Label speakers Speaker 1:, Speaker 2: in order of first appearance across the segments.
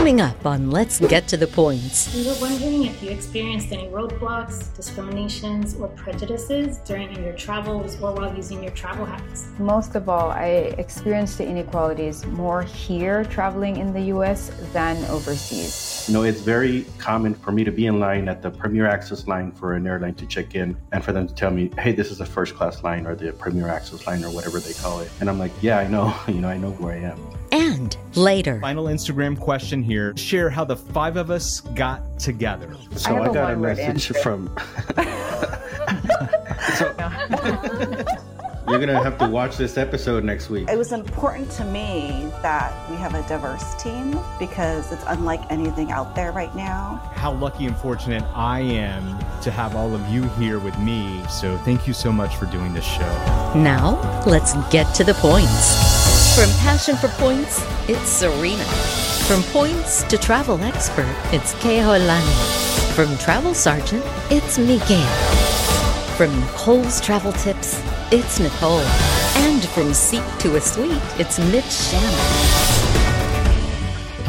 Speaker 1: Coming up on Let's Get to the Points.
Speaker 2: We were wondering if you experienced any roadblocks, discriminations, or prejudices during your travels or while using your travel hacks.
Speaker 3: Most of all, I experienced the inequalities more here traveling in the US than overseas.
Speaker 4: You know, it's very common for me to be in line at the Premier Access line for an airline to check in and for them to tell me, hey, this is a first class line or the Premier Access line or whatever they call it. And I'm like, yeah, I know, you know, I know where I am.
Speaker 1: And later.
Speaker 5: Final Instagram question here. Share how the five of us got together.
Speaker 4: So I, I got a message from. so, you're gonna have to watch this episode next week.
Speaker 6: It was important to me that we have a diverse team because it's unlike anything out there right now.
Speaker 5: How lucky and fortunate I am to have all of you here with me. So thank you so much for doing this show.
Speaker 1: Now, let's get to the points. From passion for points, it's Serena. From points to travel expert, it's Kehaulani. From travel sergeant, it's Miguel. From Nicole's travel tips, it's Nicole. And from seat to a suite, it's Mitch Shannon.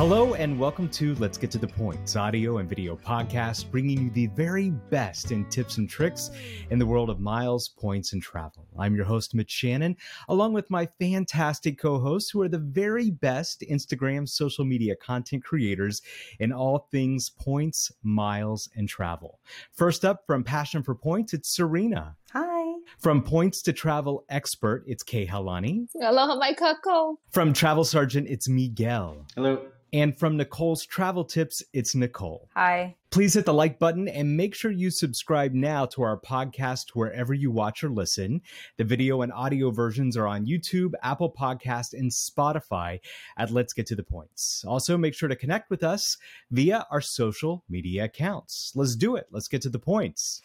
Speaker 5: Hello and welcome to Let's Get to the Points, audio and video podcast, bringing you the very best in tips and tricks in the world of miles, points, and travel. I'm your host, Mitch Shannon, along with my fantastic co hosts who are the very best Instagram social media content creators in all things points, miles, and travel. First up, from Passion for Points, it's Serena.
Speaker 6: Hi.
Speaker 5: From Points to Travel Expert, it's Kehaulani.
Speaker 7: Aloha, my kako.
Speaker 5: From Travel Sergeant, it's Miguel.
Speaker 4: Hello.
Speaker 5: And from Nicole's Travel Tips, it's Nicole.
Speaker 3: Hi.
Speaker 5: Please hit the like button and make sure you subscribe now to our podcast wherever you watch or listen. The video and audio versions are on YouTube, Apple Podcast, and Spotify at Let's Get to the Points. Also, make sure to connect with us via our social media accounts. Let's do it. Let's get to the points.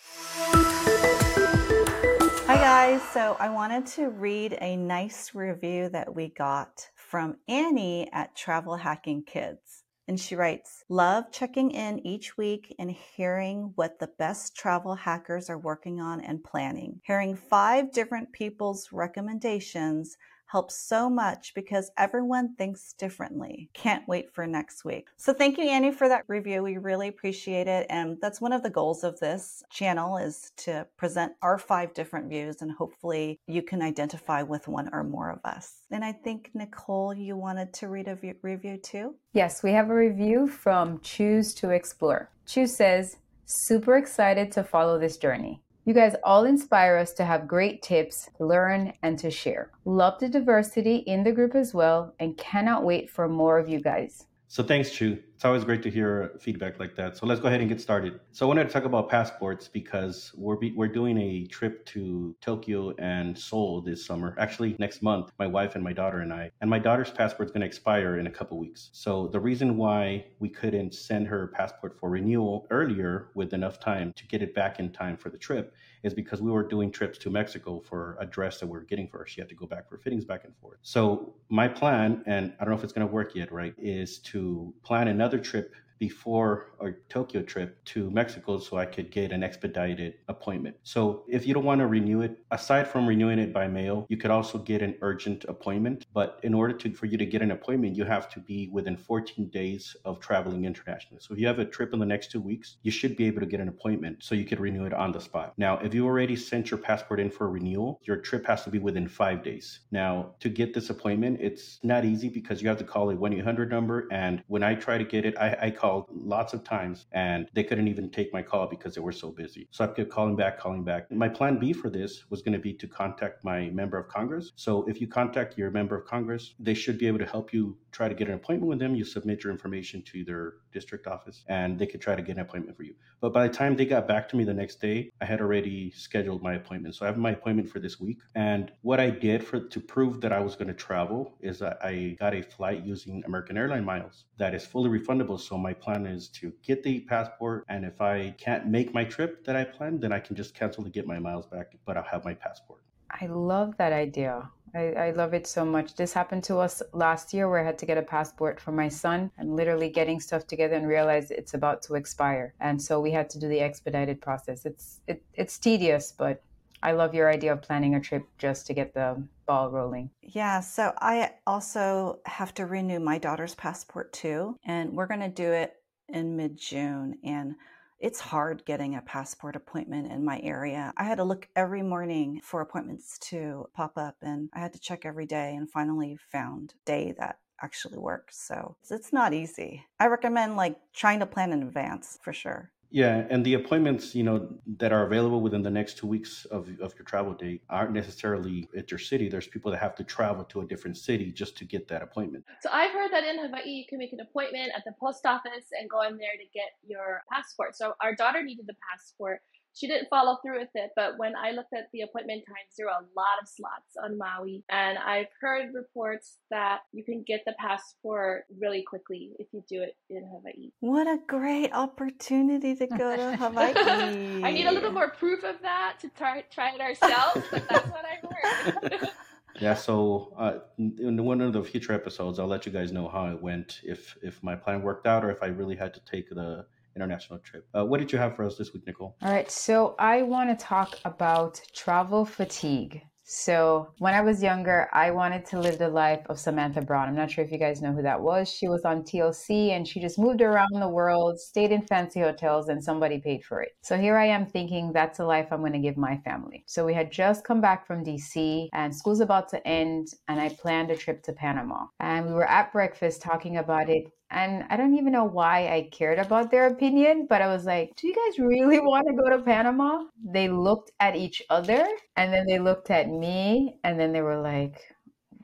Speaker 6: Hi, guys. So, I wanted to read a nice review that we got from Annie at Travel Hacking Kids. And she writes, Love checking in each week and hearing what the best travel hackers are working on and planning. Hearing five different people's recommendations helps so much because everyone thinks differently. Can't wait for next week. So thank you, Annie, for that review. We really appreciate it. And that's one of the goals of this channel is to present our five different views and hopefully you can identify with one or more of us. And I think, Nicole, you wanted to read a review too?
Speaker 3: Yes, we have a review from Choose to Explore. Choose says, super excited to follow this journey. You guys all inspire us to have great tips learn and to share. Love the diversity in the group as well and cannot wait for more of you guys.
Speaker 4: So thanks, Chu. It's always great to hear feedback like that. So let's go ahead and get started. So I wanted to talk about passports because we're be, we're doing a trip to Tokyo and Seoul this summer. Actually, next month, my wife and my daughter and I. And my daughter's passport's going to expire in a couple weeks. So the reason why we couldn't send her passport for renewal earlier with enough time to get it back in time for the trip is because we were doing trips to Mexico for a dress that we are getting for her. She had to go back for fittings back and forth. So my plan, and I don't know if it's going to work yet, right, is to plan another trip before our Tokyo trip to Mexico so I could get an expedited appointment. So if you don't want to renew it, aside from renewing it by mail, you could also get an urgent appointment. But in order to for you to get an appointment, you have to be within 14 days of traveling internationally. So if you have a trip in the next two weeks, you should be able to get an appointment so you could renew it on the spot. Now, if you already sent your passport in for renewal, your trip has to be within five days. Now, to get this appointment, it's not easy because you have to call a 1-800 number. And when I try to get it, I, I call called lots of times and they couldn't even take my call because they were so busy. So I kept calling back, calling back. My plan B for this was going to be to contact my member of Congress. So if you contact your member of Congress, they should be able to help you try to get an appointment with them. You submit your information to their district office and they could try to get an appointment for you. But by the time they got back to me the next day, I had already scheduled my appointment. So I have my appointment for this week. And what I did for to prove that I was going to travel is that I got a flight using American Airline miles that is fully refundable. So my plan is to get the passport. And if I can't make my trip that I planned, then I can just cancel to get my miles back, but I'll have my passport.
Speaker 3: I love that idea. I, I, love it so much. This happened to us last year where I had to get a passport for my son and literally getting stuff together and realize it's about to expire. And so we had to do the expedited process. It's it, it's tedious, but I love your idea of planning a trip just to get the ball rolling.
Speaker 6: Yeah, so I also have to renew my daughter's passport too, and we're going to do it in mid June. And it's hard getting a passport appointment in my area. I had to look every morning for appointments to pop up, and I had to check every day and finally found day that actually works. So it's not easy. I recommend like trying to plan in advance for sure.
Speaker 4: Yeah, and the appointments, you know, that are available within the next two weeks of, of your travel date aren't necessarily at your city. There's people that have to travel to a different city just to get that appointment.
Speaker 7: So I've heard that in Hawaii you can make an appointment at the post office and go in there to get your passport. So our daughter needed the passport she didn't follow through with it. But when I looked at the appointment times, there were a lot of slots on Maui. And I've heard reports that you can get the passport really quickly if you do it in Hawaii.
Speaker 6: What a great opportunity to go to Hawaii.
Speaker 7: I need a little more proof of that to try, try it ourselves, but that's what I've heard.
Speaker 4: Yeah, so uh, in one of the future episodes, I'll let you guys know how it went, if if my plan worked out, or if I really had to take the international trip. Uh, what did you have for us this week, Nicole?
Speaker 3: All right, so I want to talk about travel fatigue. So, when I was younger, I wanted to live the life of Samantha Brown. I'm not sure if you guys know who that was. She was on TLC and she just moved around the world, stayed in fancy hotels, and somebody paid for it. So, here I am thinking that's the life I'm going to give my family. So, we had just come back from DC and school's about to end, and I planned a trip to Panama. And we were at breakfast talking about it and I don't even know why I cared about their opinion, but I was like, do you guys really want to go to Panama? They looked at each other and then they looked at me and then they were like,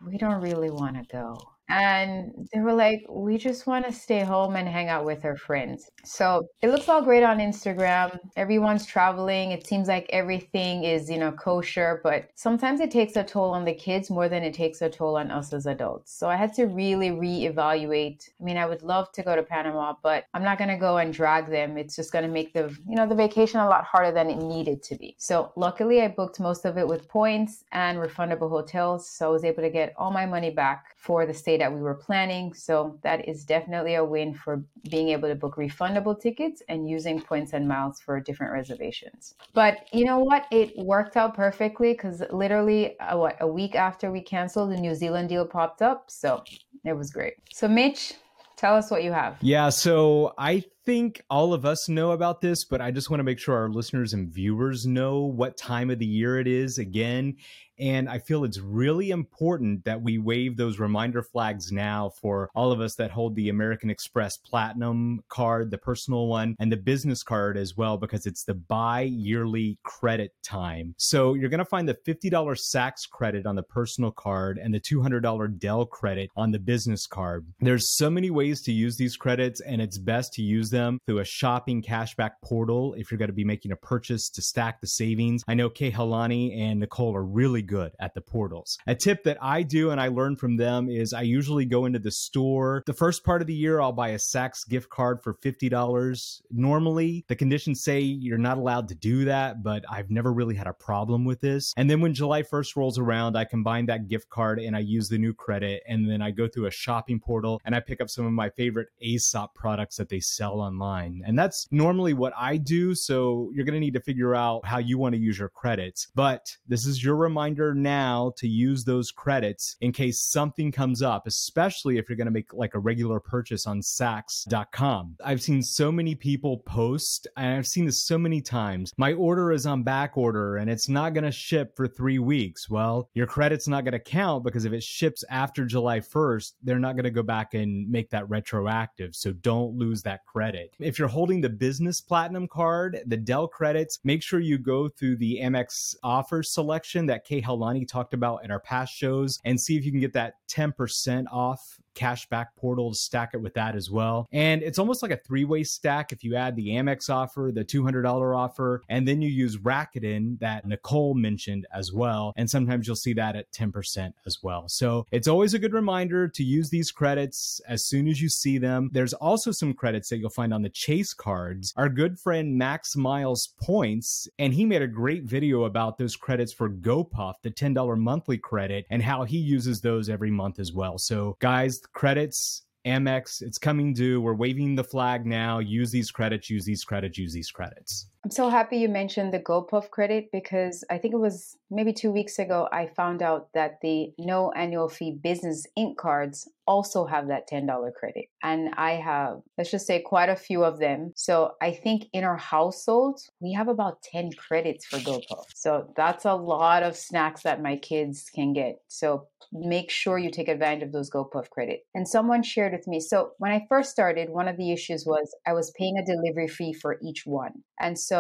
Speaker 3: we don't really want to go and they were like, we just want to stay home and hang out with our friends. So it looks all great on Instagram. Everyone's traveling. It seems like everything is, you know, kosher, but sometimes it takes a toll on the kids more than it takes a toll on us as adults. So I had to really reevaluate. I mean, I would love to go to Panama, but I'm not going to go and drag them. It's just going to make the, you know, the vacation a lot harder than it needed to be. So luckily I booked most of it with points and refundable hotels. So I was able to get all my money back for the stay that we were planning. So that is definitely a win for being able to book refundable tickets and using points and miles for different reservations. But you know what? It worked out perfectly because literally, uh, what a week after we canceled, the New Zealand deal popped up. So it was great. So Mitch, tell us what you have.
Speaker 5: Yeah, so I think all of us know about this, but I just want to make sure our listeners and viewers know what time of the year it is again. And I feel it's really important that we wave those reminder flags now for all of us that hold the American Express Platinum card, the personal one, and the business card as well, because it's the bi yearly credit time. So you're going to find the $50 Saks credit on the personal card and the $200 Dell credit on the business card. There's so many ways to use these credits, and it's best to use them through a shopping cashback portal if you're going to be making a purchase to stack the savings. I know Kehaulani and Nicole are really good at the portals. A tip that I do and I learn from them is I usually go into the store. The first part of the year, I'll buy a Saks gift card for $50. Normally, the conditions say you're not allowed to do that, but I've never really had a problem with this. And then when July 1st rolls around, I combine that gift card and I use the new credit. And then I go through a shopping portal and I pick up some of my favorite Aesop products that they sell online. And that's normally what I do. So you're going to need to figure out how you want to use your credits. But this is your reminder now to use those credits in case something comes up, especially if you're going to make like a regular purchase on Saks.com. I've seen so many people post, and I've seen this so many times. My order is on back order and it's not going to ship for three weeks. Well, your credit's not going to count because if it ships after July 1st, they're not going to go back and make that retroactive. So don't lose that credit. If you're holding the business platinum card, the Dell credits, make sure you go through the Amex offer selection that Kay Helani talked about in our past shows and see if you can get that 10% off cashback portal to stack it with that as well. And it's almost like a three way stack if you add the Amex offer, the $200 offer, and then you use Rakuten that Nicole mentioned as well. And sometimes you'll see that at 10% as well. So it's always a good reminder to use these credits as soon as you see them. There's also some credits that you'll find on the Chase cards. Our good friend Max Miles Points, and he made a great video about those credits for GoPuff, the $10 monthly credit, and how he uses those every month as well. So, guys, credits Amex, it's coming due. We're waving the flag now. Use these credits, use these credits, use these credits.
Speaker 3: I'm so happy you mentioned the GoPuff credit because I think it was maybe two weeks ago I found out that the no annual fee business ink cards also have that $10 credit. And I have, let's just say, quite a few of them. So I think in our household, we have about 10 credits for GoPuff. So that's a lot of snacks that my kids can get. So make sure you take advantage of those GoPuff credit. And someone shared with me. So when I first started, one of the issues was I was paying a delivery fee for each one. And so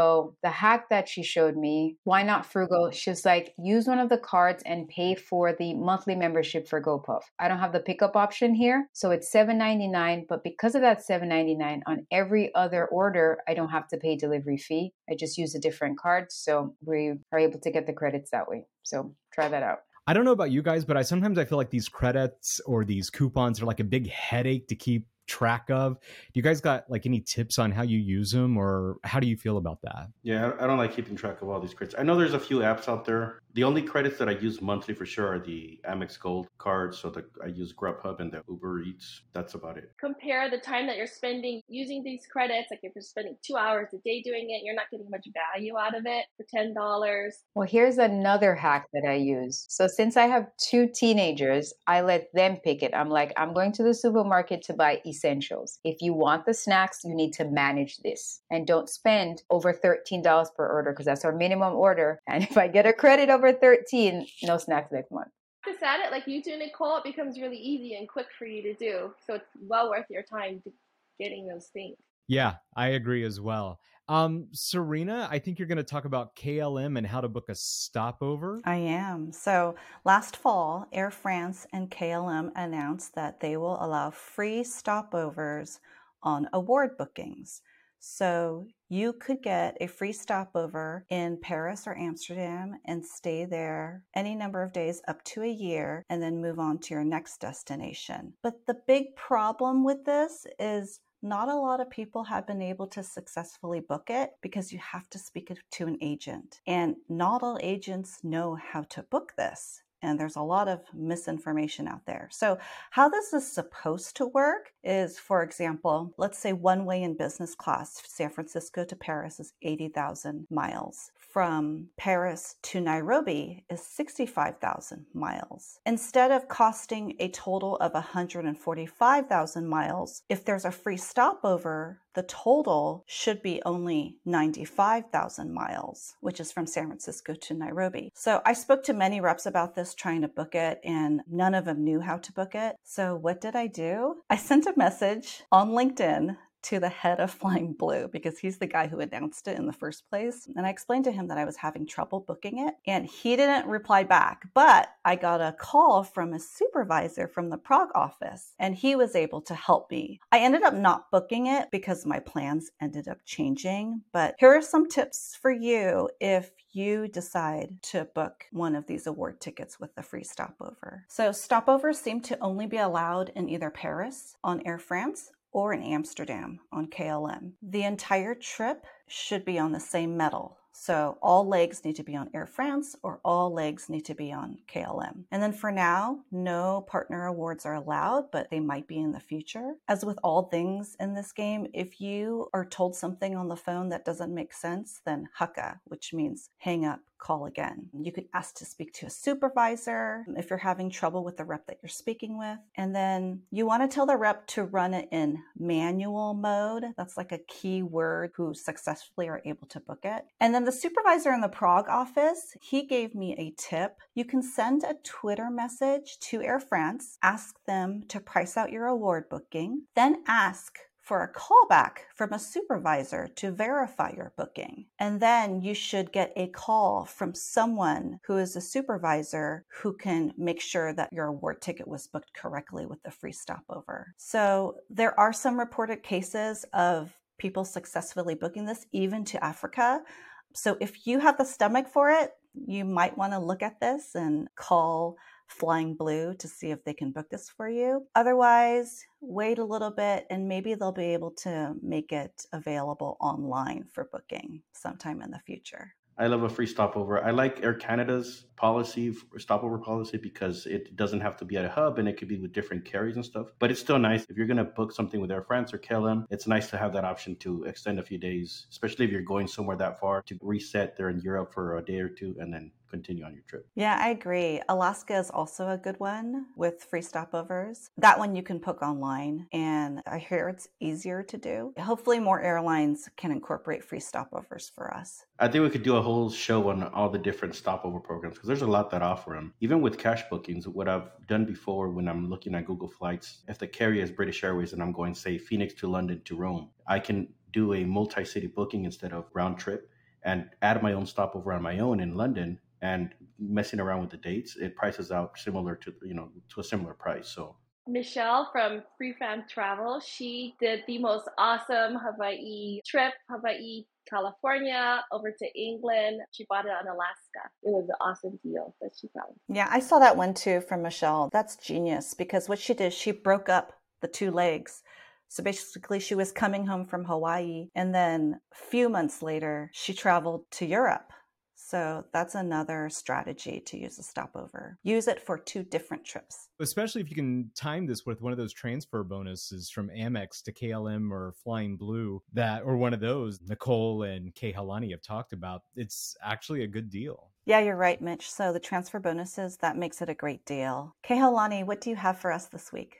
Speaker 3: the hack that she showed me, why not frugal? She's like, use one of the cards and pay for the monthly membership for GoPuff. I don't have the pickup option here, so it's $7.99. But because of that $7.99 on every other order, I don't have to pay delivery fee. I just use a different card, so we are able to get the credits that way. So try that out.
Speaker 5: I don't know about you guys, but I sometimes I feel like these credits or these coupons are like a big headache to keep track of. Do you guys got like any tips on how you use them or how do you feel about that?
Speaker 4: Yeah, I don't like keeping track of all these credits. I know there's a few apps out there. The only credits that I use monthly for sure are the Amex Gold cards. So the, I use Grubhub and the Uber Eats. That's about it.
Speaker 7: Compare the time that you're spending using these credits. Like if you're spending two hours a day doing it, you're not getting much value out of it for $10.
Speaker 3: Well, here's another hack that I use. So since I have two teenagers, I let them pick it. I'm like, I'm going to the supermarket to buy essentials. If you want the snacks, you need to manage this and don't spend over $13 per order because that's our minimum order. And if I get a credit over 13, no snacks next month.
Speaker 7: To set it, like you do Nicole, it becomes really easy and quick for you to do. So it's well worth your time getting those things.
Speaker 5: Yeah, I agree as well. Um, Serena, I think you're going to talk about KLM and how to book a stopover.
Speaker 6: I am. So last fall, Air France and KLM announced that they will allow free stopovers on award bookings. So you could get a free stopover in Paris or Amsterdam and stay there any number of days up to a year and then move on to your next destination. But the big problem with this is not a lot of people have been able to successfully book it because you have to speak to an agent. And not all agents know how to book this and there's a lot of misinformation out there. So, how this is supposed to work is, for example, let's say one way in business class, San Francisco to Paris is 80,000 miles. From Paris to Nairobi is 65,000 miles. Instead of costing a total of 145,000 miles, if there's a free stopover, the total should be only 95,000 miles, which is from San Francisco to Nairobi. So I spoke to many reps about this trying to book it, and none of them knew how to book it. So what did I do? I sent a message on LinkedIn to the head of Flying Blue because he's the guy who announced it in the first place. And I explained to him that I was having trouble booking it, and he didn't reply back. But I got a call from a supervisor from the Prague office, and he was able to help me. I ended up not booking it because my plans ended up changing. But here are some tips for you if you decide to book one of these award tickets with the free stopover. So, stopovers seem to only be allowed in either Paris on Air France or in Amsterdam on KLM. The entire trip should be on the same metal. So all legs need to be on Air France or all legs need to be on KLM. And then for now, no partner awards are allowed, but they might be in the future. As with all things in this game, if you are told something on the phone that doesn't make sense, then HUCA, which means hang up, call again. You could ask to speak to a supervisor if you're having trouble with the rep that you're speaking with. And then you want to tell the rep to run it in manual mode. That's like a key word who successfully are able to book it. And then the supervisor in the Prague office, he gave me a tip. You can send a Twitter message to Air France, ask them to price out your award booking, then ask for a callback from a supervisor to verify your booking. And then you should get a call from someone who is a supervisor who can make sure that your award ticket was booked correctly with the free stopover. So there are some reported cases of people successfully booking this, even to Africa. So if you have the stomach for it, you might want to look at this and call Flying Blue to see if they can book this for you. Otherwise, wait a little bit and maybe they'll be able to make it available online for booking sometime in the future.
Speaker 4: I love a free stopover. I like Air Canada's policy, stopover policy, because it doesn't have to be at a hub and it could be with different carries and stuff. But it's still nice if you're going to book something with Air France or KLM. It's nice to have that option to extend a few days, especially if you're going somewhere that far to reset there in Europe for a day or two and then continue on your trip.
Speaker 6: Yeah, I agree. Alaska is also a good one with free stopovers. That one you can book online, and I hear it's easier to do. Hopefully, more airlines can incorporate free stopovers for us.
Speaker 4: I think we could do a whole show on all the different stopover programs because there's a lot that offer them. Even with cash bookings, what I've done before when I'm looking at Google Flights, if the carrier is British Airways and I'm going, say, Phoenix to London to Rome, I can do a multi city booking instead of round trip and add my own stopover on my own in London and messing around with the dates, it prices out similar to you know to a similar price. So
Speaker 7: Michelle from Free Fam Travel, she did the most awesome Hawaii trip, Hawaii, California, over to England. She bought it on Alaska. It was an awesome deal that she found.
Speaker 6: Yeah, I saw that one too from Michelle. That's genius because what she did, she broke up the two legs. So basically, she was coming home from Hawaii, and then a few months later, she traveled to Europe so that's another strategy to use a stopover. Use it for two different trips.
Speaker 5: Especially if you can time this with one of those transfer bonuses from Amex to KLM or Flying Blue that or one of those Nicole and Kehaulani have talked about. It's actually a good deal.
Speaker 6: Yeah, you're right, Mitch. So the transfer bonuses, that makes it a great deal. Kehaulani, what do you have for us this week?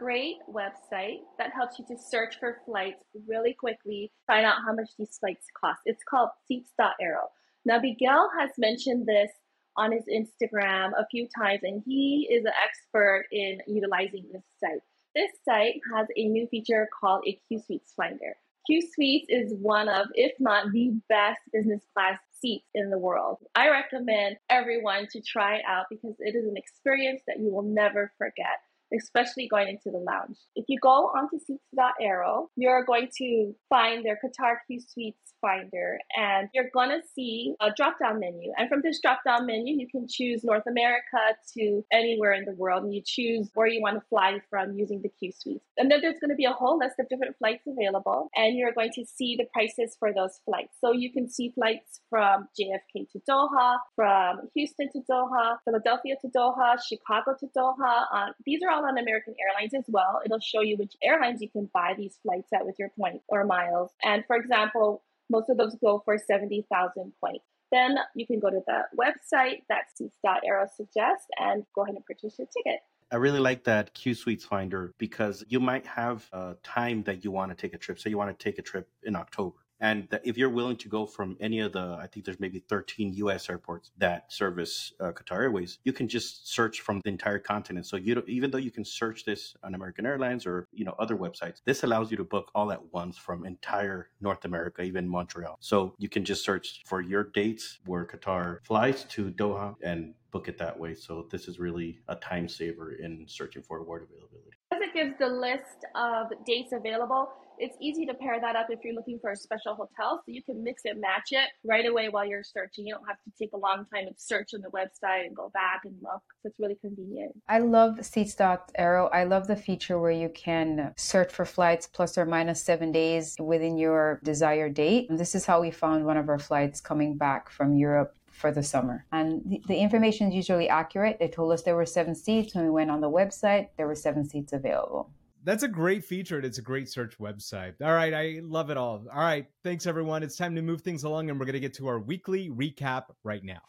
Speaker 7: Great website that helps you to search for flights really quickly, find out how much these flights cost. It's called seats.aero. Now, Miguel has mentioned this on his Instagram a few times, and he is an expert in utilizing this site. This site has a new feature called a Q Suites Finder. Q Suites is one of, if not the best business class seats in the world. I recommend everyone to try it out because it is an experience that you will never forget especially going into the lounge. If you go onto seats.aero, you're going to find their Qatar Q Suites finder and you're going to see a drop down menu. And from this drop down menu, you can choose North America to anywhere in the world and you choose where you want to fly from using the Q Suites. And then there's going to be a whole list of different flights available and you're going to see the prices for those flights. So you can see flights from JFK to Doha, from Houston to Doha, Philadelphia to Doha, Chicago to Doha. Uh, these are all on American Airlines as well. It'll show you which airlines you can buy these flights at with your points or miles. And for example, most of those go for 70,000 points. Then you can go to the website that seats.aero suggests and go ahead and purchase your ticket.
Speaker 4: I really like that Q Suites Finder because you might have a time that you want to take a trip. So you want to take a trip in October and if you're willing to go from any of the, I think there's maybe 13 U.S. airports that service uh, Qatar Airways, you can just search from the entire continent. So you even though you can search this on American Airlines or you know other websites, this allows you to book all at once from entire North America, even Montreal. So you can just search for your dates where Qatar flies to Doha and book it that way. So this is really a time saver in searching for award availability.
Speaker 7: As it gives the list of dates available, it's easy to pair that up if you're looking for a special hotel. So you can mix and match it right away while you're searching. You don't have to take a long time and search on the website and go back and look. So it's really convenient.
Speaker 3: I love Seats.aero. I love the feature where you can search for flights plus or minus seven days within your desired date. This is how we found one of our flights coming back from Europe for the summer. And the, the, information is usually accurate. They told us there were seven seats. When we went on the website, there were seven seats available
Speaker 5: that's a great feature and it's a great search website. All right, I love it all. All right, thanks everyone. It's time to move things along and we're going to get to our weekly recap right now.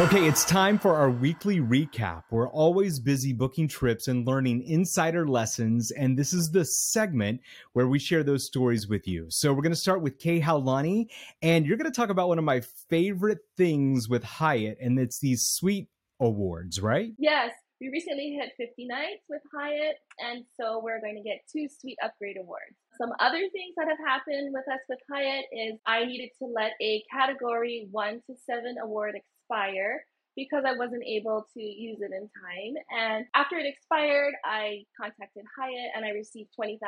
Speaker 5: Okay, it's time for our weekly recap. We're always busy booking trips and learning insider lessons, and this is the segment where we share those stories with you. So we're going to start with Kehaulani, and you're going to talk about one of my favorite things with Hyatt, and it's these sweet awards, right?
Speaker 7: Yes we recently hit 50 nights with Hyatt, and so we're going to get two Suite Upgrade Awards. Some other things that have happened with us with Hyatt is I needed to let a Category 1 to 7 award expire because I wasn't able to use it in time. And after it expired, I contacted Hyatt and I received 20,000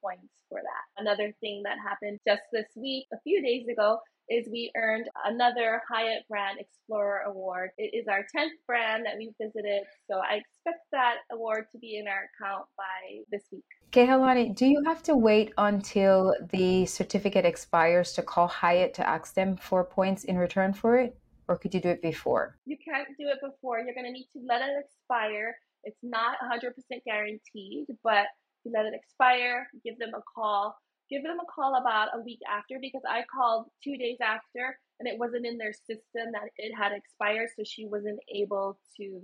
Speaker 7: points for that. Another thing that happened just this week, a few days ago, is we earned another Hyatt Brand Explorer Award. It is our 10th brand that we've visited, so I expect that award to be in our account by this week.
Speaker 3: Kehaulani, do you have to wait until the certificate expires to call Hyatt to ask them for points in return for it? Or could you do it before?
Speaker 7: You can't do it before. You're going to need to let it expire. It's not 100% guaranteed, but you let it expire, give them a call give them a call about a week after because I called two days after and it wasn't in their system that it had expired, so she wasn't able to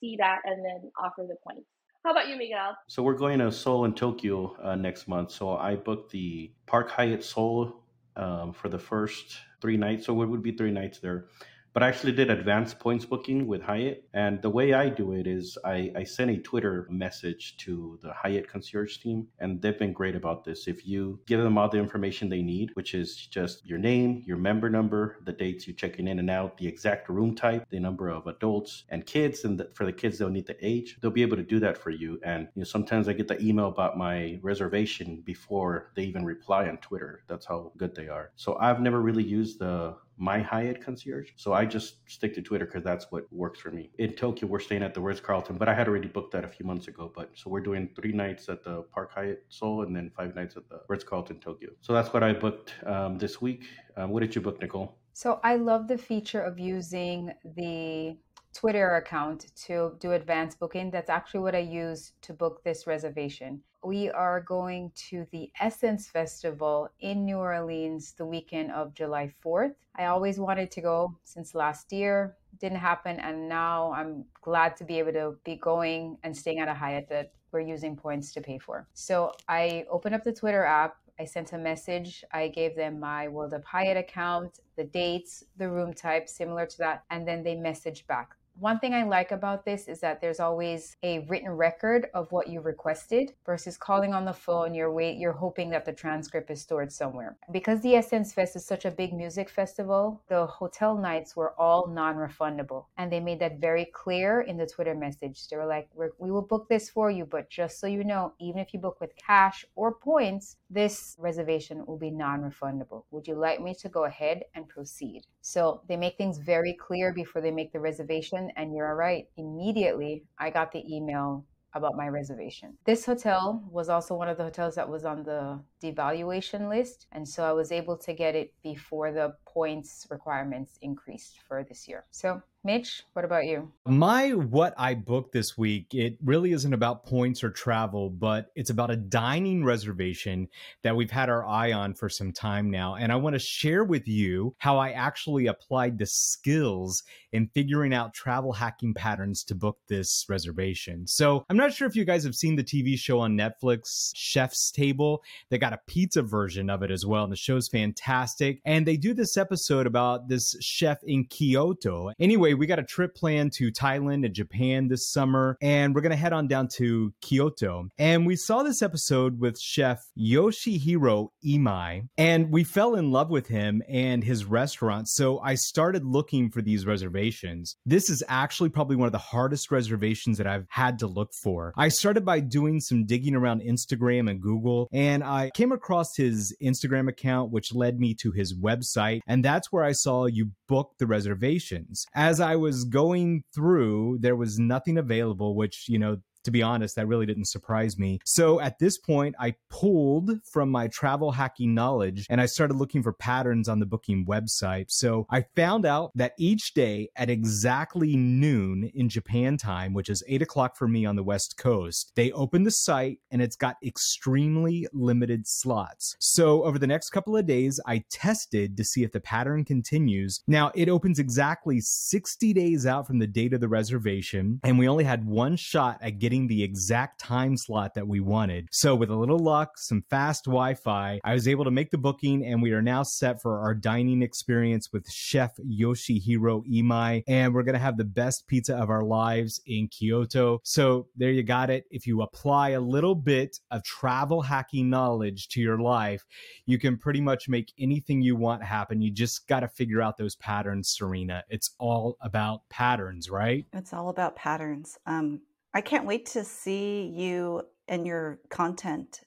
Speaker 7: see that and then offer the points. How about you, Miguel?
Speaker 4: So we're going to Seoul and Tokyo uh, next month. So I booked the Park Hyatt Seoul um, for the first three nights. So it would be three nights there but I actually did advanced points booking with Hyatt. And the way I do it is I, I send a Twitter message to the Hyatt concierge team, and they've been great about this. If you give them all the information they need, which is just your name, your member number, the dates you're checking in and out, the exact room type, the number of adults and kids, and the, for the kids they'll need the age, they'll be able to do that for you. And you know sometimes I get the email about my reservation before they even reply on Twitter. That's how good they are. So I've never really used the my Hyatt concierge. So I just stick to Twitter because that's what works for me. In Tokyo, we're staying at the Ritz Carlton, but I had already booked that a few months ago. But so we're doing three nights at the Park Hyatt Seoul and then five nights at the Ritz Carlton Tokyo. So that's what I booked um, this week. Um, what did you book, Nicole?
Speaker 3: So I love the feature of using the Twitter account to do advanced booking. That's actually what I use to book this reservation. We are going to the Essence Festival in New Orleans the weekend of July 4th. I always wanted to go since last year. Didn't happen. And now I'm glad to be able to be going and staying at a Hyatt that we're using points to pay for. So I opened up the Twitter app. I sent a message. I gave them my World of Hyatt account, the dates, the room type, similar to that. And then they messaged back. One thing I like about this is that there's always a written record of what you requested versus calling on the phone. You're wait, you're hoping that the transcript is stored somewhere. Because the Essence Fest is such a big music festival, the hotel nights were all non-refundable, and they made that very clear in the Twitter message. They were like, "We will book this for you, but just so you know, even if you book with cash or points, this reservation will be non-refundable. Would you like me to go ahead and proceed?" So they make things very clear before they make the reservation and you're right. Immediately, I got the email about my reservation. This hotel was also one of the hotels that was on the devaluation list. And so I was able to get it before the points requirements increased for this year. So Mitch, what about you?
Speaker 5: My what I booked this week, it really isn't about points or travel, but it's about a dining reservation that we've had our eye on for some time now. And I want to share with you how I actually applied the skills in figuring out travel hacking patterns to book this reservation. So I'm not sure if you guys have seen the TV show on Netflix, Chef's Table. They got a pizza version of it as well. And the show's fantastic. And they do this episode about this chef in Kyoto. Anyway, we got a trip planned to Thailand and Japan this summer, and we're going to head on down to Kyoto. And we saw this episode with chef Yoshihiro Imai, and we fell in love with him and his restaurant. So I started looking for these reservations. This is actually probably one of the hardest reservations that I've had to look for. I started by doing some digging around Instagram and Google, and I came across his Instagram account, which led me to his website. And that's where I saw you book the reservations. As I was going through, there was nothing available, which, you know, to be honest, that really didn't surprise me. So at this point, I pulled from my travel hacking knowledge and I started looking for patterns on the booking website. So I found out that each day at exactly noon in Japan time, which is eight o'clock for me on the West Coast, they open the site and it's got extremely limited slots. So over the next couple of days, I tested to see if the pattern continues. Now it opens exactly 60 days out from the date of the reservation, and we only had one shot at getting getting the exact time slot that we wanted. So, with a little luck, some fast Wi Fi, I was able to make the booking, and we are now set for our dining experience with Chef Yoshihiro Imai. And we're going to have the best pizza of our lives in Kyoto. So, there you got it. If you apply a little bit of travel hacking knowledge to your life, you can pretty much make anything you want happen. You just got to figure out those patterns, Serena. It's all about patterns, right?
Speaker 6: It's all about patterns. Um, I can't wait to see you and your content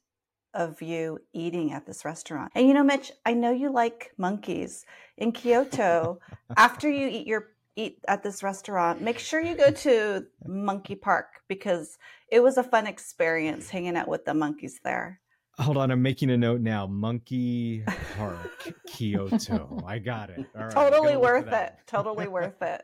Speaker 6: of you eating at this restaurant. And you know, Mitch, I know you like monkeys. In Kyoto, after you eat your eat at this restaurant, make sure you go to Monkey Park because it was a fun experience hanging out with the monkeys there.
Speaker 5: Hold on, I'm making a note now. Monkey Park, Kyoto. I got it.
Speaker 6: totally worth it. Totally worth it.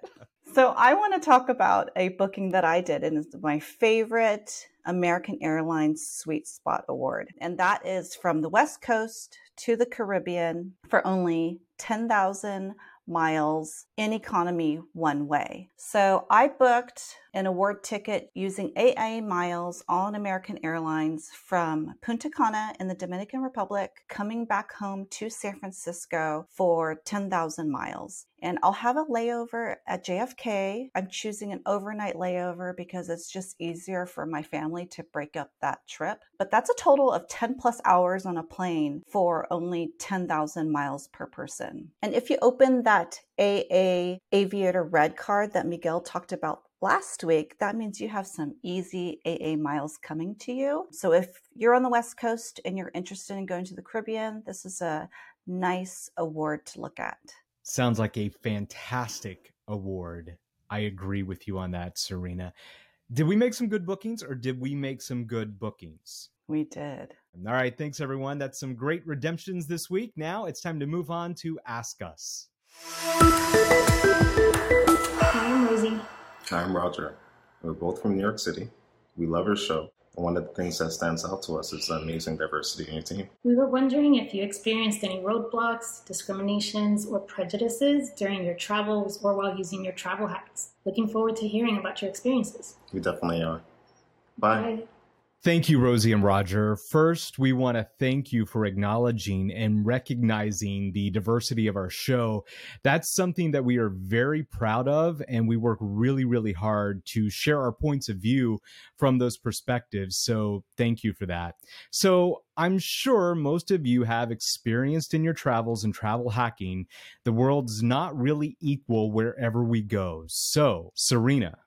Speaker 6: So, I want to talk about a booking that I did, and it's my favorite American Airlines Sweet Spot Award. And that is from the West Coast to the Caribbean for only 10,000 miles in economy one way. So I booked an award ticket using AA miles on American Airlines from Punta Cana in the Dominican Republic, coming back home to San Francisco for 10,000 miles. And I'll have a layover at JFK. I'm choosing an overnight layover because it's just easier for my family to break up that trip. But that's a total of 10 plus hours on a plane for only 10,000 miles per person. And if you open that AA Aviator Red card that Miguel talked about last week, that means you have some easy AA miles coming to you. So if you're on the West Coast and you're interested in going to the Caribbean, this is a nice award to look at.
Speaker 5: Sounds like a fantastic award. I agree with you on that, Serena. Did we make some good bookings or did we make some good bookings?
Speaker 6: We did.
Speaker 5: All right. Thanks, everyone. That's some great redemptions this week. Now it's time to move on to Ask Us.
Speaker 2: Hi, I'm Rosie.
Speaker 8: Hi, I'm Roger. We're both from New York City. We love your show. And one of the things that stands out to us is the amazing diversity in your team.
Speaker 2: We were wondering if you experienced any roadblocks, discriminations, or prejudices during your travels or while using your travel hacks. Looking forward to hearing about your experiences.
Speaker 8: We definitely are. Bye.
Speaker 2: Bye.
Speaker 5: Thank you, Rosie and Roger. First, we want to thank you for acknowledging and recognizing the diversity of our show. That's something that we are very proud of, and we work really, really hard to share our points of view from those perspectives. So, thank you for that. So, I'm sure most of you have experienced in your travels and travel hacking, the world's not really equal wherever we go. So, Serena,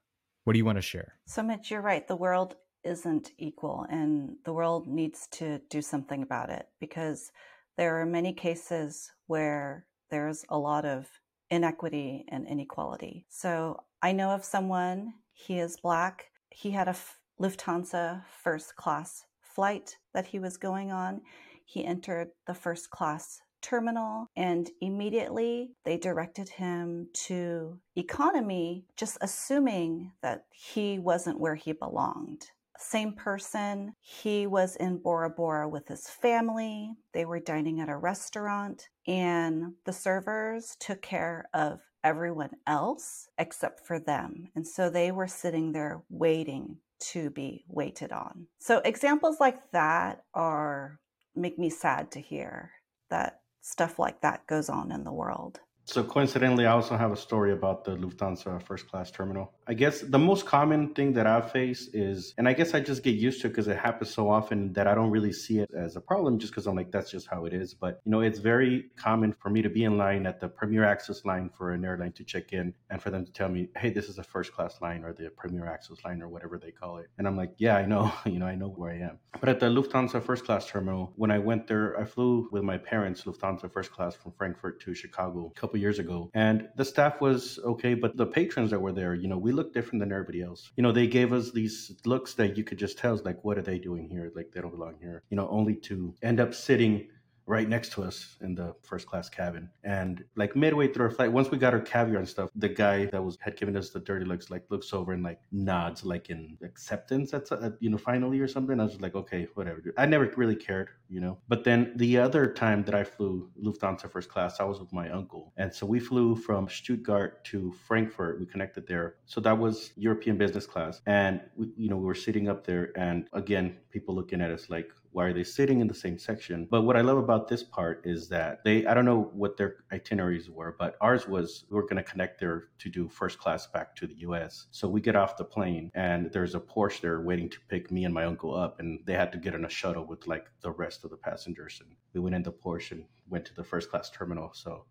Speaker 5: what do you want to share?
Speaker 6: So, Mitch, you're right. The world isn't equal, and the world needs to do something about it because there are many cases where there's a lot of inequity and inequality. So I know of someone, he is black, he had a Lufthansa first class flight that he was going on. He entered the first class terminal and immediately they directed him to economy, just assuming that he wasn't where he belonged same person. He was in Bora Bora with his family. They were dining at a restaurant, and the servers took care of everyone else except for them. And so they were sitting there waiting to be waited on. So examples like that are make me sad to hear that stuff like that goes on in the world.
Speaker 4: So coincidentally, I also have a story about the Lufthansa first class terminal. I guess the most common thing that I face is, and I guess I just get used to it because it happens so often that I don't really see it as a problem just because I'm like, that's just how it is. But, you know, it's very common for me to be in line at the Premier Access line for an airline to check in and for them to tell me, hey, this is a first class line or the Premier Access line or whatever they call it. And I'm like, yeah, I know, you know, I know where I am. But at the Lufthansa first class terminal, when I went there, I flew with my parents, Lufthansa first class from Frankfurt to Chicago a couple years ago. And the staff was okay, but the patrons that were there, you know, we looked different than everybody else. You know, they gave us these looks that you could just tell, like, what are they doing here? Like, they don't belong here, you know, only to end up sitting right next to us in the first class cabin. And like midway through our flight, once we got our caviar and stuff, the guy that was had given us the dirty looks like looks over and like nods like in acceptance. That's you know finally or something. I was like, okay, whatever. I never really cared, you know. But then the other time that I flew Lufthansa first class, I was with my uncle, and so we flew from Stuttgart to Frankfurt. We connected there. So that was European business class, and we, you know we were sitting up there, and again, people looking at us like why are they sitting in the same section? But what I love about this part is that they, I don't know what their itineraries were, but ours was we are going to connect there to do first class back to the US. So we get off the plane and there's a Porsche there waiting to pick me and my uncle up. And they had to get on a shuttle with like the rest of the passengers. And we went in the Porsche and went to the first class terminal. So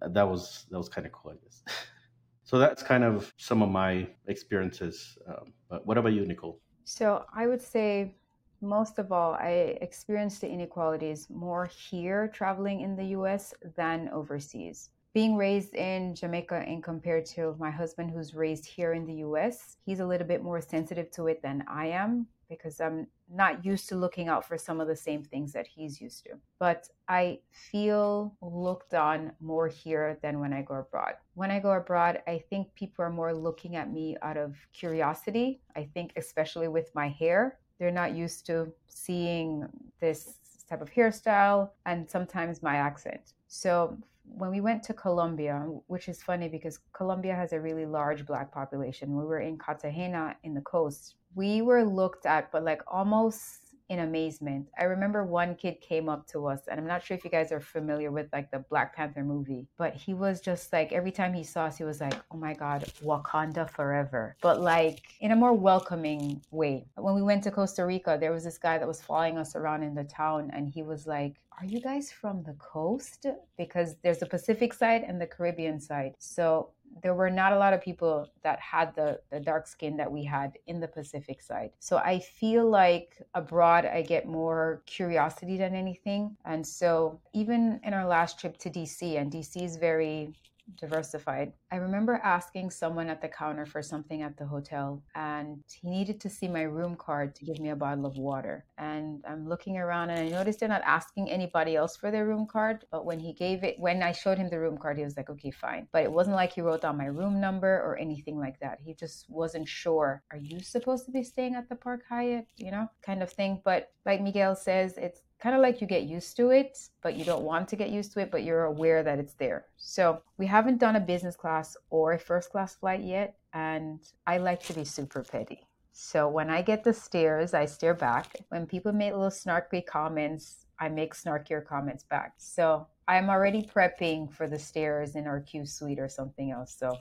Speaker 4: that was, that was kind of cool, I guess. so that's kind of some of my experiences. Um, but what about you, Nicole?
Speaker 3: So I would say Most of all, I experienced the inequalities more here traveling in the US than overseas. Being raised in Jamaica and compared to my husband who's raised here in the US, he's a little bit more sensitive to it than I am because I'm not used to looking out for some of the same things that he's used to. But I feel looked on more here than when I go abroad. When I go abroad, I think people are more looking at me out of curiosity. I think, especially with my hair, they're not used to seeing this type of hairstyle and sometimes my accent. So when we went to Colombia, which is funny because Colombia has a really large black population, we were in Cartagena in the coast. We were looked at, but like almost in amazement. I remember one kid came up to us, and I'm not sure if you guys are familiar with like the Black Panther movie, but he was just like, every time he saw us, he was like, oh my God, Wakanda forever. But like in a more welcoming way. When we went to Costa Rica, there was this guy that was following us around in the town, and he was like, are you guys from the coast? Because there's the Pacific side and the Caribbean side. So there were not a lot of people that had the, the dark skin that we had in the Pacific side. So I feel like abroad, I get more curiosity than anything. And so even in our last trip to DC, and DC is very diversified. I remember asking someone at the counter for something at the hotel, and he needed to see my room card to give me a bottle of water. And I'm looking around and I noticed they're not asking anybody else for their room card. But when he gave it, when I showed him the room card, he was like, okay, fine. But it wasn't like he wrote down my room number or anything like that. He just wasn't sure. Are you supposed to be staying at the Park Hyatt? You know, kind of thing. But like Miguel says, it's kind of like you get used to it, but you don't want to get used to it, but you're aware that it's there. So we haven't done a business class or a first class flight yet, and I like to be super petty. So when I get the stares, I stare back. When people make little snarky comments, I make snarkier comments back. So I'm already prepping for the stairs in our Q suite or something else. So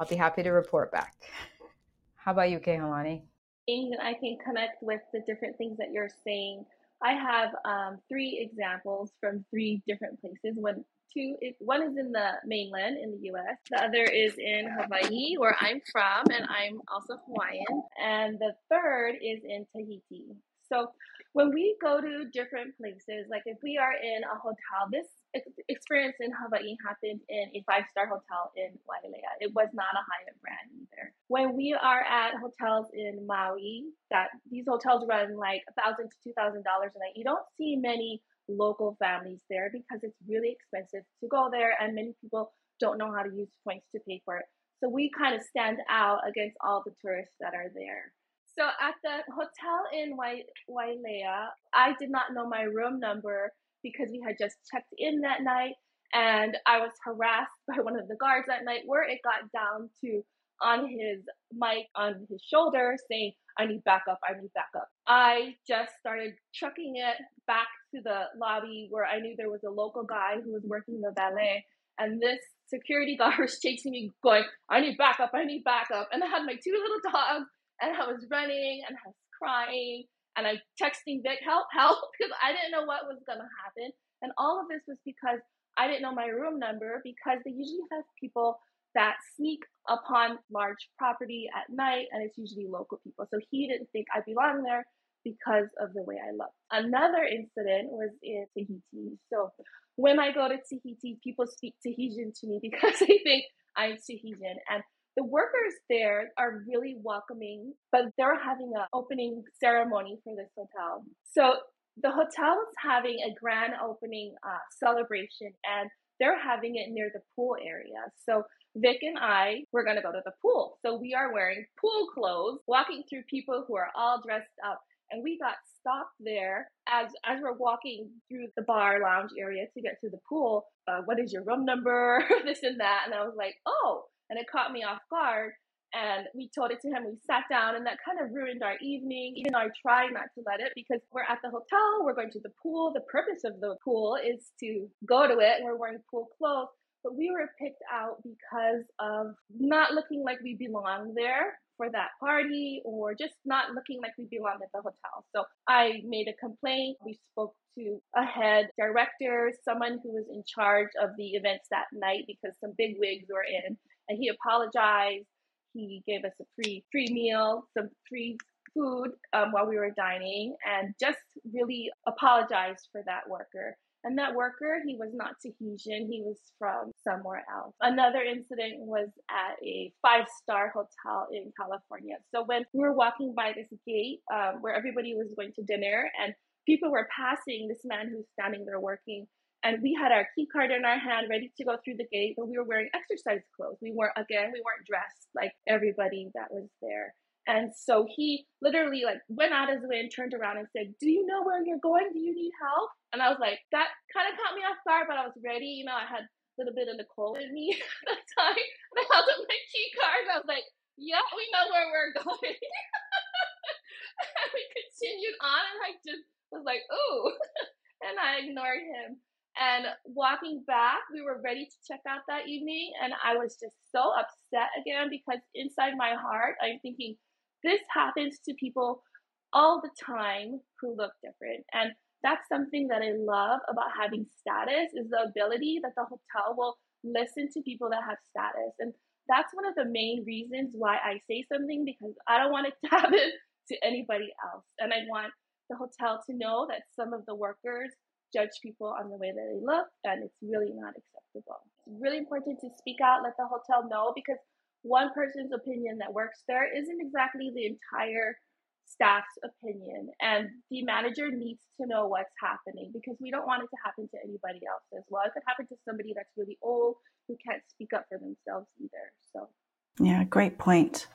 Speaker 3: I'll be happy to report back. How about you, Kehaulani?
Speaker 7: Things that I can connect with the different things that you're saying I have um, three examples from three different places. One, two, one is in the mainland in the U.S. The other is in Hawaii, where I'm from, and I'm also Hawaiian. And the third is in Tahiti. So when we go to different places, like if we are in a hotel, this experience in Hawaii happened in a five star hotel in Wailea. It was not a Hyatt brand either. When we are at hotels in Maui, that these hotels run like a thousand to two thousand dollars a night, you don't see many local families there because it's really expensive to go there, and many people don't know how to use points to pay for it. So we kind of stand out against all the tourists that are there. So at the hotel in Wailea, I did not know my room number because we had just checked in that night and I was harassed by one of the guards that night where it got down to on his mic on his shoulder saying, I need backup, I need backup. I just started trucking it back to the lobby where I knew there was a local guy who was working the valet. And this security guard was chasing me, going, I need backup, I need backup. And I had my two little dogs, and I was running and I was crying and I'm texting Vic, help, help, because I didn't know what was gonna happen. And all of this was because I didn't know my room number because they usually have people that sneak upon large property at night and it's usually local people. So he didn't think I belonged there because of the way I looked. Another incident was in Tahiti. So when I go to Tahiti, people speak Tahitian to me because they think I'm Tahitian. And the workers there are really welcoming, but they're having an opening ceremony for this hotel. So the hotel is having a grand opening uh, celebration, and they're having it near the pool area. So Vic and I we're gonna go to the pool. So we are wearing pool clothes, walking through people who are all dressed up, and we got stopped there as as we're walking through the bar lounge area to get to the pool. Uh, what is your room number? this and that, and I was like, oh and it caught me off guard. And we told it to him. We sat down, and that kind of ruined our evening. Even though I tried not to let it because we're at the hotel, we're going to the pool. The purpose of the pool is to go to it, and we're wearing pool clothes. But we were picked out because of not looking like we belong there for that party or just not looking like we belong at the hotel. So I made a complaint. We spoke to a head director, someone who was in charge of the events that night because some big wigs were in and he apologized. He gave us a free free meal, some free food um, while we were dining and just really apologized for that worker. And that worker, he was not Tahitian, he was from somewhere else. Another incident was at a five star hotel in California. So when we were walking by this gate um, where everybody was going to dinner and people were passing this man who's standing there working, and we had our key card in our hand ready to go through the gate, but we were wearing exercise clothes. We weren't, again, we weren't dressed like everybody that was there. And so he literally like went out his way and turned around and said, Do you know where you're going? Do you need help? And I was like, that kind of caught me off guard, but I was ready. You know, I had a little bit of Nicole in me at that time. And I held up my key card and I was like, Yeah, we know where we're going. and we continued on and I just was like, ooh. and I ignored him. And walking back, we were ready to check out that evening. And I was just so upset again because inside my heart, I'm thinking, this happens to people all the time who look different. And that's something that I love about having status is the ability that the hotel will listen to people that have status. And that's one of the main reasons why I say something because I don't want it to happen to anybody else. And I want the hotel to know that some of the workers judge people on the way that they look, and it's really not acceptable. It's really important to speak out, let the hotel know, because one person's opinion that works there isn't exactly the entire staff's opinion. And the manager needs to know what's happening because we don't want it to happen to anybody else as well. It could happen to somebody that's really old who can't speak up for themselves either. So,
Speaker 6: yeah, great point.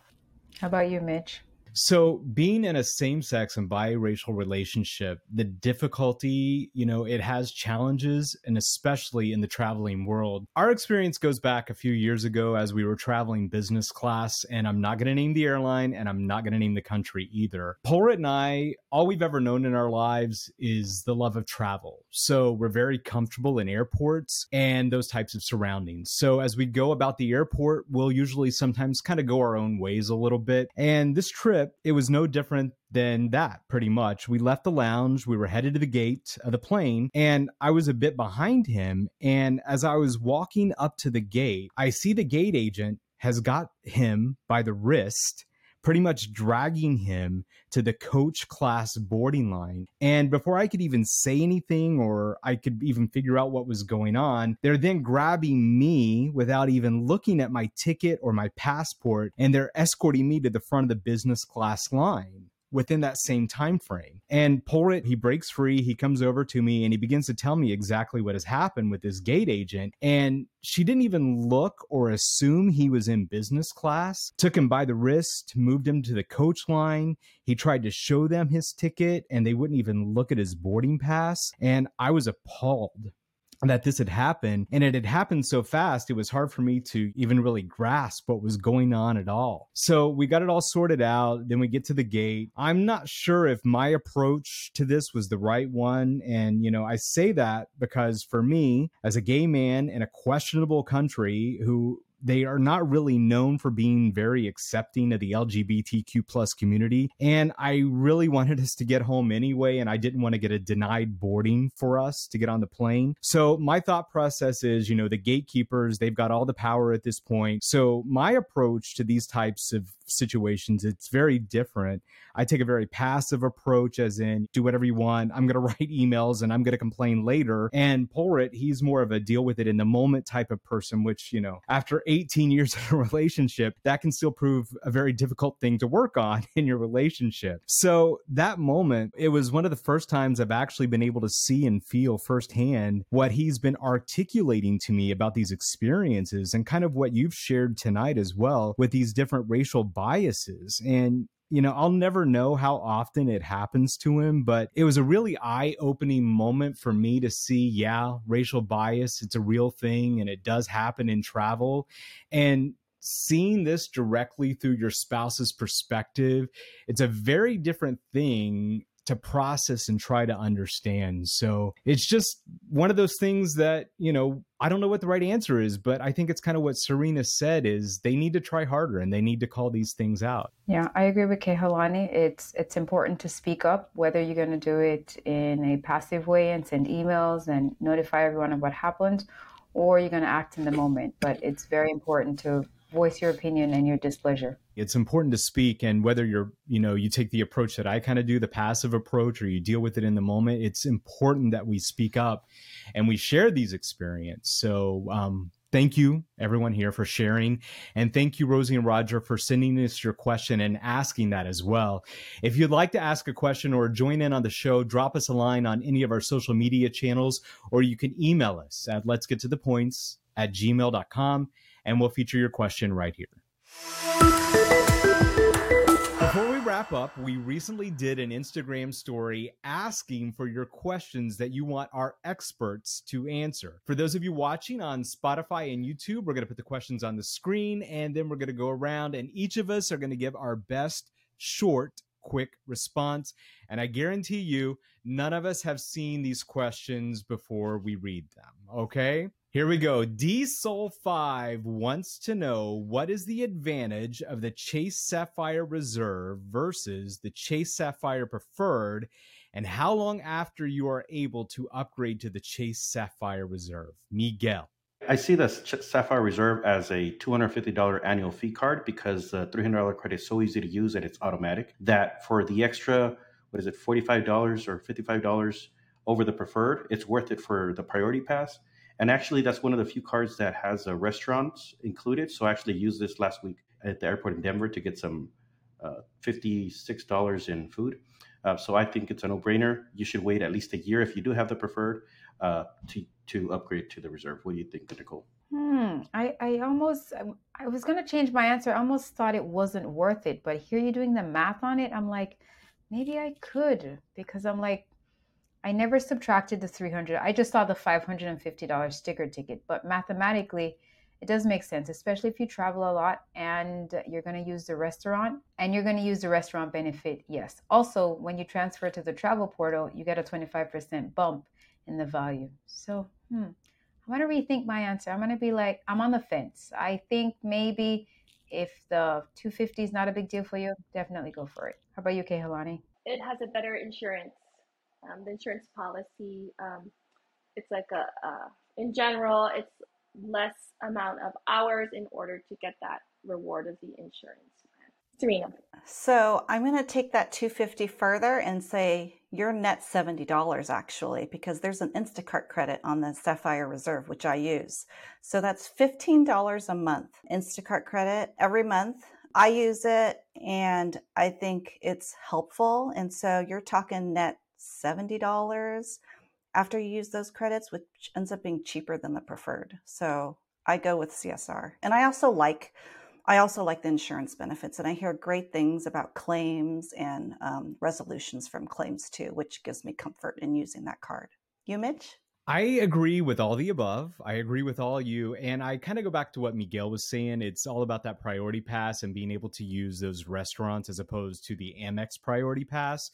Speaker 3: How about you, Mitch?
Speaker 5: So, being in a same sex and biracial relationship, the difficulty, you know, it has challenges, and especially in the traveling world. Our experience goes back a few years ago as we were traveling business class, and I'm not going to name the airline and I'm not going to name the country either. Polrit and I, all we've ever known in our lives is the love of travel. So, we're very comfortable in airports and those types of surroundings. So, as we go about the airport, we'll usually sometimes kind of go our own ways a little bit. And this trip, it was no different than that, pretty much. We left the lounge, we were headed to the gate of the plane, and I was a bit behind him. And as I was walking up to the gate, I see the gate agent has got him by the wrist pretty much dragging him to the coach class boarding line. And before I could even say anything or I could even figure out what was going on, they're then grabbing me without even looking at my ticket or my passport and they're escorting me to the front of the business class line within that same time frame. And Polrit, he breaks free, he comes over to me and he begins to tell me exactly what has happened with this gate agent. And she didn't even look or assume he was in business class, took him by the wrist, moved him to the coach line. He tried to show them his ticket and they wouldn't even look at his boarding pass. And I was appalled that this had happened and it had happened so fast it was hard for me to even really grasp what was going on at all. So we got it all sorted out then we get to the gate. I'm not sure if my approach to this was the right one and you know i say that because for me as a gay man in a questionable country who they are not really known for being very accepting of the LGBTQ plus community. And I really wanted us to get home anyway, and I didn't want to get a denied boarding for us to get on the plane. So my thought process is, you know, the gatekeepers, they've got all the power at this point. So my approach to these types of situations, it's very different. I take a very passive approach, as in do whatever you want. I'm going to write emails and I'm going to complain later. And Polrit, he's more of a deal with it in the moment type of person, which, you know, after 18 years of a relationship, that can still prove a very difficult thing to work on in your relationship. So that moment, it was one of the first times I've actually been able to see and feel firsthand what he's been articulating to me about these experiences and kind of what you've shared tonight as well with these different racial biases. And you know, I'll never know how often it happens to him, but it was a really eye opening moment for me to see, yeah, racial bias, it's a real thing and it does happen in travel. And seeing this directly through your spouse's perspective, it's a very different thing to process and try to understand. So it's just one of those things that, you know, I don't know what the right answer is, but I think it's kind of what Serena said is they need to try harder and they need to call these things out.
Speaker 3: Yeah, I agree with Kehaulani. It's it's important to speak up, whether you're going to do it in a passive way and send emails and notify everyone of what happened, or you're going to act in the moment. But it's very important to voice your opinion and your displeasure.
Speaker 5: It's important to speak and whether you're, you know, you take the approach that I kind of do, the passive approach or you deal with it in the moment, it's important that we speak up and we share these experiences. So, um, Thank you, everyone here, for sharing. And thank you, Rosie and Roger, for sending us your question and asking that as well. If you'd like to ask a question or join in on the show, drop us a line on any of our social media channels, or you can email us at let's get to the points at gmail.com, and we'll feature your question right here. Before we wrap up, we recently did an Instagram story asking for your questions that you want our experts to answer. For those of you watching on Spotify and YouTube, we're going to put the questions on the screen and then we're going to go around and each of us are going to give our best short quick response. And I guarantee you, none of us have seen these questions before we read them. Okay. Here we go. D Soul 5 wants to know what is the advantage of the Chase Sapphire Reserve versus the Chase Sapphire Preferred, and how long after you are able to upgrade to the Chase Sapphire Reserve? Miguel.
Speaker 4: I see the Sapphire Reserve as a $250 annual fee card because the $300 credit is so easy to use and it's automatic that for the extra, what is it, $45 or $55 over the preferred, it's worth it for the priority pass and actually, that's one of the few cards that has a restaurant included. So I actually used this last week at the airport in Denver to get some uh, $56 in food. Uh, so I think it's a no-brainer. You should wait at least a year if you do have the preferred uh, to to upgrade to the reserve. What do you think, Nicole?
Speaker 3: Hmm. I I almost I was gonna change my answer. I almost thought it wasn't worth it, but here you're doing the math on it, I'm like, maybe I could because I'm like, I never subtracted the 300. I just saw the $550 sticker ticket, but mathematically, it does make sense, especially if you travel a lot and you're going to use the restaurant and you're going to use the restaurant benefit. Yes. Also, when you transfer to the travel portal, you get a 25% bump in the value. So, hmm, I'm going to rethink my answer. I'm going to be like, I'm on the fence. I think maybe if the 250 is not a big deal for you, definitely go for it. How about you, Kehaulani?
Speaker 7: It has a better insurance um, the insurance policy. Um, it's like a, in general, it's less amount of hours in order to get that reward of the insurance plan. Serena.
Speaker 6: So I'm going to take that 250 further and say you're net $70 actually, because there's an Instacart credit on the Sapphire Reserve, which I use. So that's $15 a month Instacart credit every month. I use it and I think it's helpful. And so you're talking net $70 after you use those credits, which ends up being cheaper than the preferred. So I go with CSR. And I also like I also like the insurance benefits, and I hear great things about claims and um, resolutions from claims too, which gives me comfort in using that card. You, Mitch?
Speaker 5: I agree with all the above. I agree with all you. And I kind of go back to what Miguel was saying. It's all about that priority pass and being able to use those restaurants as opposed to the Amex priority pass.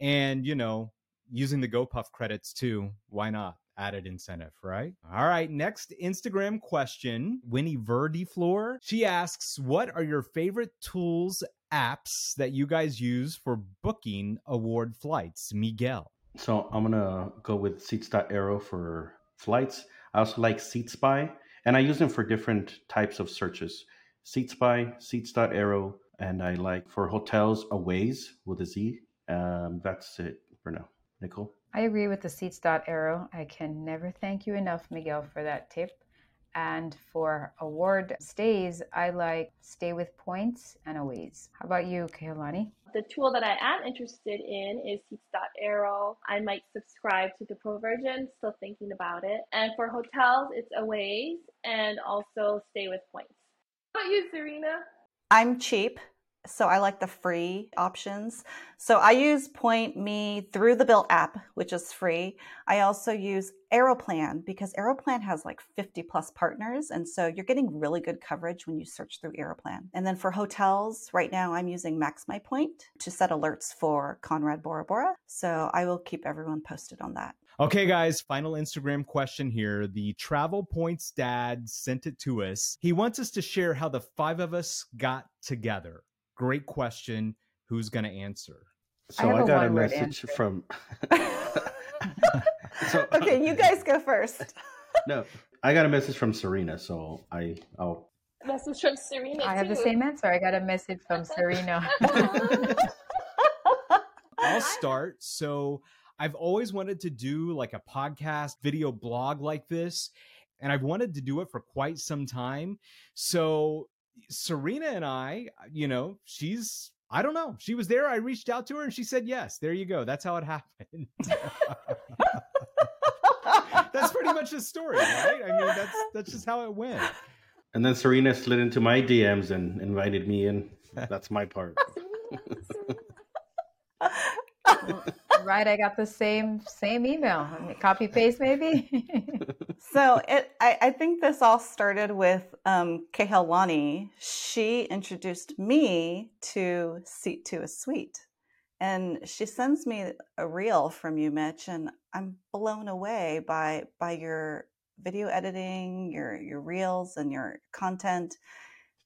Speaker 5: And, you know, using the GoPuff credits too. Why not? Added incentive, right? All right. Next Instagram question Winnie Verdiflor. She asks, What are your favorite tools, apps that you guys use for booking award flights? Miguel.
Speaker 4: So I'm going to go with Seats.aero for flights. I also like SeatSpy, and I use them for different types of searches. SeatSpy, Seats.aero, and I like for hotels, Awayz with a Z. Um, that's it for now. Nicole?
Speaker 3: I agree with the Seats.aero. I can never thank you enough, Miguel, for that tip. And for award stays, I like stay with points and Awayz. How about you, Kehaulani?
Speaker 7: The tool that I am interested in is Seats.aero. I might subscribe to the pro version, still thinking about it. And for hotels, it's Awayz and also stay with points. How about you, Serena?
Speaker 6: I'm cheap so I like the free options. So I use Point Me through the Bilt app, which is free. I also use Aeroplan because Aeroplan has like 50 plus partners. And so you're getting really good coverage when you search through Aeroplan. And then for hotels, right now I'm using Max My Point to set alerts for Conrad Bora Bora. So I will keep everyone posted on that.
Speaker 5: Okay, guys, final Instagram question here. The Travel Points dad sent it to us. He wants us to share how the five of us got together. Great question. Who's going to answer?
Speaker 4: So I, I got a message answer. from.
Speaker 6: so, okay, you guys go first.
Speaker 4: no, I got a message from Serena, so I I'll
Speaker 7: Message from Serena.
Speaker 3: I have the same answer. I got a message from Serena.
Speaker 5: I'll start. So I've always wanted to do like a podcast video blog like this, and I've wanted to do it for quite some time. So Serena and I, uh, you know, she's I don't know. She was there. I reached out to her and she said yes. There you go. That's how it happened. that's pretty much the story, right? I mean, that's that's just how it went.
Speaker 4: And then Serena slid into my DMs and invited me in. That's my part.
Speaker 3: right, I got the same same email. I mean, copy paste maybe.
Speaker 6: So it, I, I think this all started with um. She introduced me to Seat to a Suite. And she sends me a reel from you, Mitch, and I'm blown away by by your video editing, your your reels, and your content.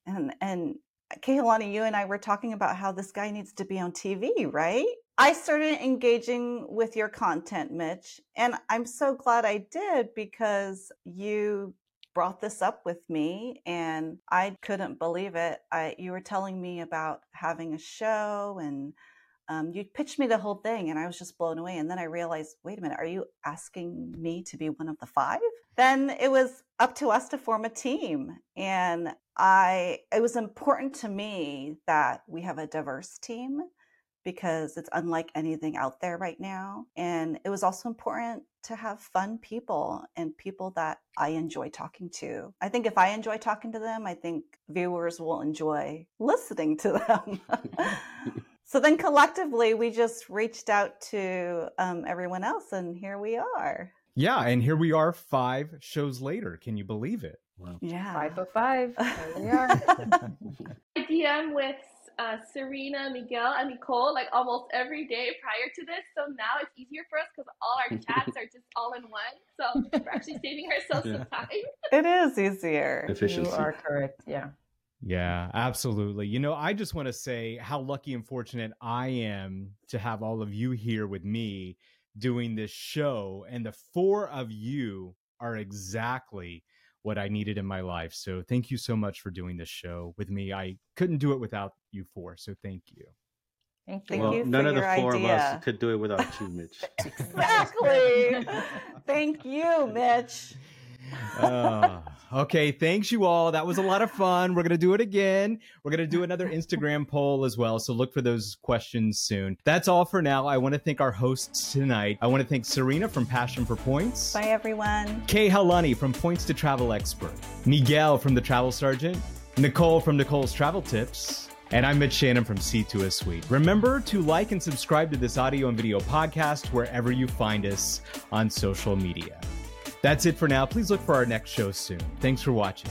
Speaker 6: And and Kehaulani, you and I were talking about how this guy needs to be on TV, right? I started engaging with your content, Mitch, and I'm so glad I did because you brought this up with me and I couldn't believe it. I you were telling me about having a show and um, you pitched me the whole thing and I was just blown away. And then I realized, wait a minute, are you asking me to be one of the five? Then it was up to us to form a team. And I, it was important to me that we have a diverse team because it's unlike anything out there right now. And it was also important to have fun people and people that I enjoy talking to. I think if I enjoy talking to them, I think viewers will enjoy listening to them. so then collectively, we just reached out to um, everyone else, and here we are.
Speaker 5: Yeah, and here we are five shows later. Can you believe it?
Speaker 4: Wow.
Speaker 6: Yeah.
Speaker 3: Five of five. There we are.
Speaker 7: I DM with uh, Serena, Miguel, and Nicole like almost every day prior to this. So now it's easier for us because all our chats are just all in one. So we're actually saving ourselves
Speaker 4: Yeah.
Speaker 7: some time.
Speaker 6: It is easier.
Speaker 4: Efficiency.
Speaker 3: You are correct. Yeah.
Speaker 5: Yeah, absolutely. You know, I just want to say how lucky and fortunate I am to have all of you here with me doing this show. And the four of you are exactly what I needed in my life. So thank you so much for doing this show with me. I couldn't do it without you four. So thank you.
Speaker 3: Thank you.
Speaker 6: Thank
Speaker 4: well,
Speaker 6: you for
Speaker 4: none of the
Speaker 6: your
Speaker 4: four of us could do it without you, Mitch.
Speaker 6: Exactly. Thank you, Mitch.
Speaker 5: Uh, okay, thanks you all. That was a lot of fun. We're going to do it again. We're going to do another Instagram poll as well. So look for those questions soon. That's all for now. I want to thank our hosts tonight. I want to thank Serena from Passion for Points.
Speaker 6: Bye, everyone.
Speaker 5: Kehaulani from Points to Travel Expert, Miguel from The Travel Sergeant, Nicole from Nicole's Travel Tips, and I'm Mitch Shannon from C2A Suite. Remember to like and subscribe to this audio and video podcast wherever you find us on social media. That's it for now. Please look for our next show soon. Thanks for watching.